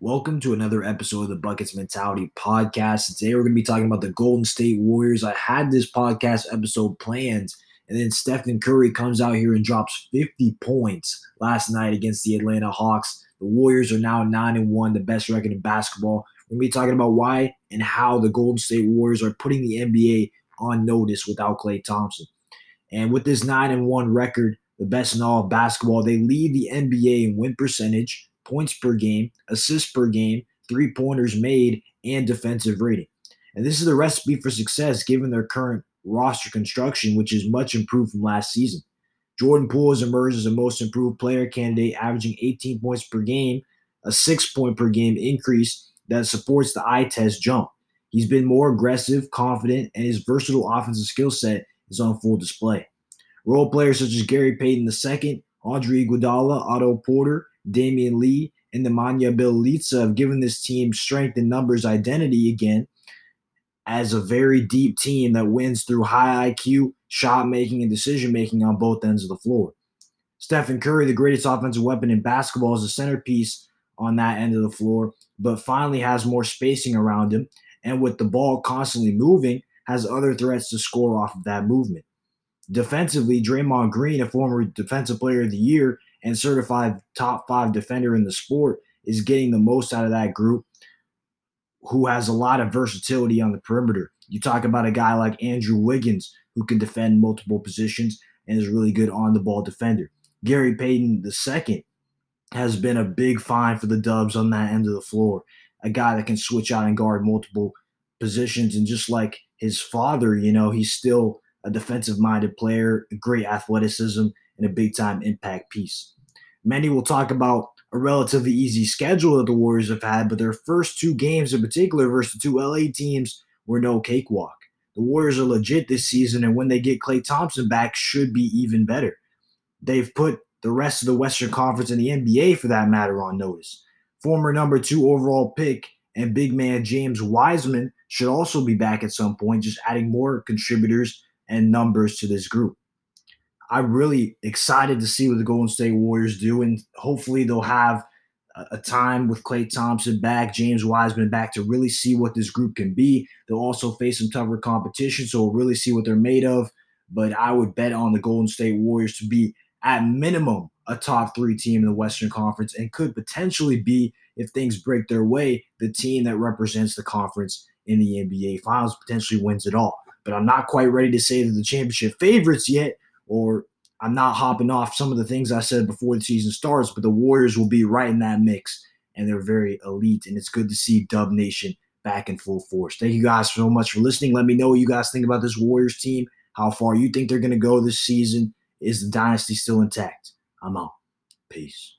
Welcome to another episode of the Buckets Mentality Podcast. Today we're going to be talking about the Golden State Warriors. I had this podcast episode planned, and then Stephen Curry comes out here and drops 50 points last night against the Atlanta Hawks. The Warriors are now 9 and 1, the best record in basketball. We're going to be talking about why and how the Golden State Warriors are putting the NBA on notice without Klay Thompson. And with this 9 and 1 record, the best in all of basketball, they lead the NBA in win percentage points per game, assists per game, three pointers made, and defensive rating. And this is the recipe for success given their current roster construction, which is much improved from last season. Jordan Poole has emerged as a most improved player candidate, averaging 18 points per game, a six point per game increase that supports the eye test jump. He's been more aggressive, confident, and his versatile offensive skill set is on full display. Role players such as Gary Payton II, Andre Iguodala, Otto Porter, Damion Lee, and Nemanja Bjelica have given this team strength in numbers identity again as a very deep team that wins through high IQ, shot making, and decision making on both ends of the floor. Stephen Curry, the greatest offensive weapon in basketball, is a centerpiece on that end of the floor, but finally has more spacing around him. And with the ball constantly moving, has other threats to score off of that movement. Defensively, Draymond Green, a former Defensive Player of the Year, and certified top five defender in the sport is getting the most out of that group who has a lot of versatility on the perimeter. You talk about a guy like Andrew Wiggins who can defend multiple positions and is really good on the ball defender. Gary Payton II has been a big find for the Dubs on that end of the floor. A guy that can switch out and guard multiple positions. And just like his father, you know, he's still a defensive minded player, great athleticism, and a big time impact piece. Many will talk about a relatively easy schedule that the Warriors have had, but their first two games in particular versus the two LA teams were no cakewalk. The Warriors are legit this season, and when they get Klay Thompson back, should be even better. They've put the rest of the Western Conference and the NBA, for that matter, on notice. Former number two overall pick and big man James Wiseman should also be back at some point, just adding more contributors and numbers to this group. I'm really excited to see what the Golden State Warriors do, and hopefully they'll have a time with Klay Thompson back, James Wiseman back to really see what this group can be. They'll also face some tougher competition, so we'll really see what they're made of. But I would bet on the Golden State Warriors to be at minimum a top three team in the Western Conference and could potentially be, if things break their way, the team that represents the conference in the NBA Finals, potentially wins it all. But I'm not quite ready to say that the championship favorites yet or I'm not hopping off some of the things I said before the season starts, but the Warriors will be right in that mix, and they're very elite. And it's good to see Dub Nation back in full force. Thank you guys so much for listening. Let me know what you guys think about this Warriors team, how far you think they're going to go this season. Is the dynasty still intact? I'm out. Peace.